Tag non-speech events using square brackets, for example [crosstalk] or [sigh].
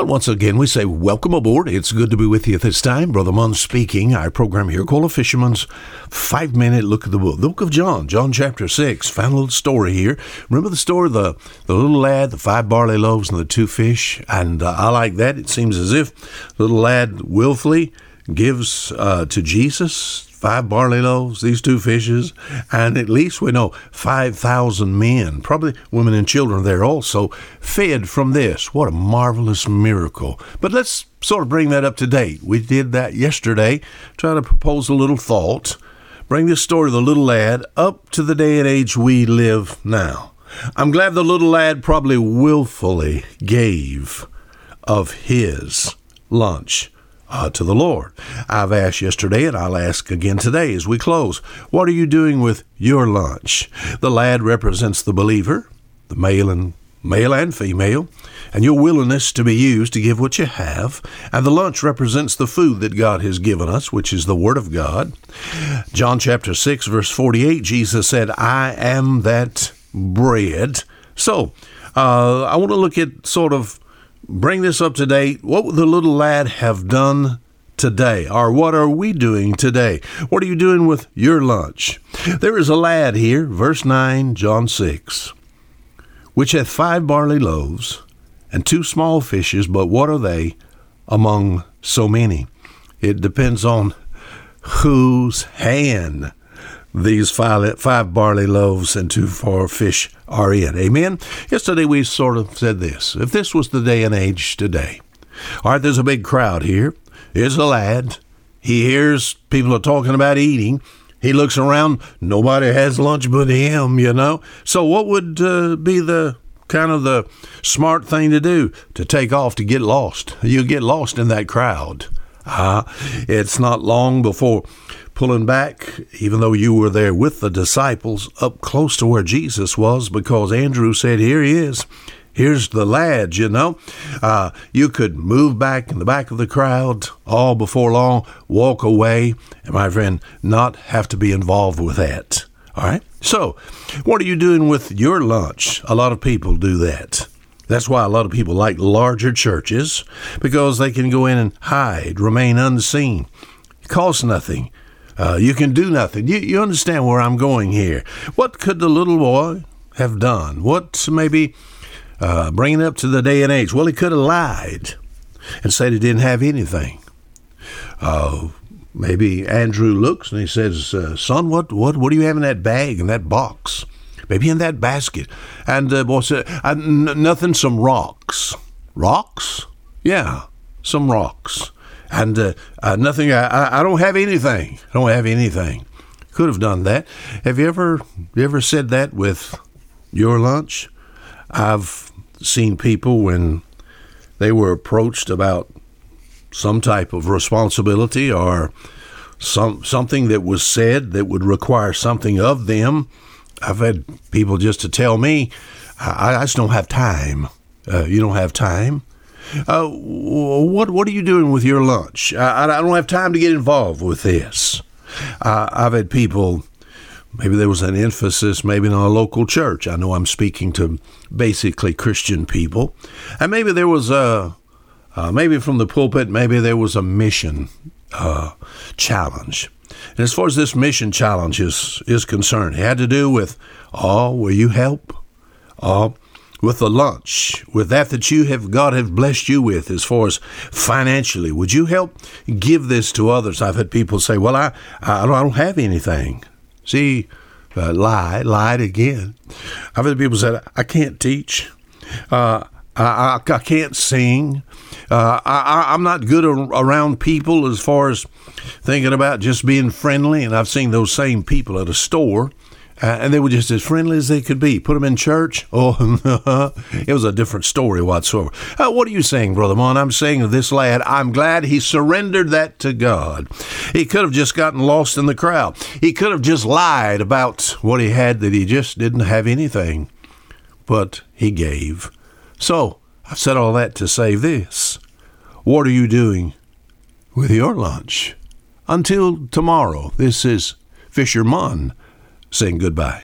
Well, once again, we say welcome aboard. It's good to be with you at this time. Brother Munn speaking. Our program here called A Fisherman's Five Minute Look at the Book. The Book of John, John chapter 6. Found a little story here. Remember the story the, the little lad, the five barley loaves, and the two fish? And uh, I like that. It seems as if the little lad willfully gives uh, to Jesus five barley loaves, these two fishes, and at least we know 5,000 men, probably women and children there also, fed from this. What a marvelous miracle. But let's sort of bring that up to date. We did that yesterday, trying to propose a little thought, bring this story of the little lad up to the day and age we live now. I'm glad the little lad probably willfully gave of his lunch uh, to the Lord. I've asked yesterday, and I'll ask again today as we close what are you doing with your lunch? The lad represents the believer, the male and male and female, and your willingness to be used to give what you have. And the lunch represents the food that God has given us, which is the Word of God. John chapter 6, verse 48, Jesus said, I am that bread. So, uh, I want to look at sort of bring this up to date. What would the little lad have done today? Or what are we doing today? What are you doing with your lunch? There is a lad here, verse 9, John 6, which hath five barley loaves and two small fishes, but what are they among so many? It depends on whose hand these five, five barley loaves and two four fish are in. Amen. Yesterday we sort of said this. If this was the day and age today, all right, there's a big crowd here. Here's a lad. He hears people are talking about eating. He looks around. Nobody has lunch but him, you know. So what would uh, be the kind of the smart thing to do? To take off to get lost. You get lost in that crowd. Uh, it's not long before pulling back, even though you were there with the disciples, up close to where Jesus was, because Andrew said, Here he is. Here's the lad, you know. Uh, you could move back in the back of the crowd all before long, walk away, and my friend, not have to be involved with that. All right? So, what are you doing with your lunch? A lot of people do that. That's why a lot of people like larger churches because they can go in and hide, remain unseen. It costs nothing. Uh, you can do nothing. You, you understand where I'm going here. What could the little boy have done? What maybe uh, bringing up to the day and age? Well, he could have lied and said he didn't have anything. Uh, maybe Andrew looks and he says, uh, "Son, what what what do you have in that bag in that box? Maybe in that basket?" And uh, boy said, uh, n- "Nothing. Some rocks. Rocks? Yeah, some rocks." and uh, uh, nothing. I, I don't have anything. I don't have anything. Could have done that. Have you ever you ever said that with your lunch? I've seen people when they were approached about some type of responsibility or some something that was said that would require something of them. I've had people just to tell me, I, I just don't have time. Uh, you don't have time. Uh, what what are you doing with your lunch? I, I don't have time to get involved with this. Uh, I've had people. Maybe there was an emphasis, maybe in a local church. I know I'm speaking to basically Christian people, and maybe there was a, uh, maybe from the pulpit, maybe there was a mission uh, challenge. And as far as this mission challenge is, is concerned, it had to do with, oh, will you help? Oh, with the lunch, with that that you have God have blessed you with as far as financially, would you help give this to others? I've had people say, "Well, I I don't have anything." See, uh, lied, lied again. I've had people say, "I can't teach." Uh, I, I, I, can't sing. Uh, I, am not good around people as far as thinking about just being friendly. And I've seen those same people at a store uh, and they were just as friendly as they could be. Put them in church. [laughs] Oh, [laughs] it was a different story whatsoever. Uh, what are you saying, Brother Munn? I'm saying this lad, I'm glad he surrendered that to God. He could have just gotten lost in the crowd. He could have just lied about what he had that he just didn't have anything. But he gave. So, I've said all that to say this. What are you doing with your lunch? Until tomorrow, this is Fisher Munn saying goodbye.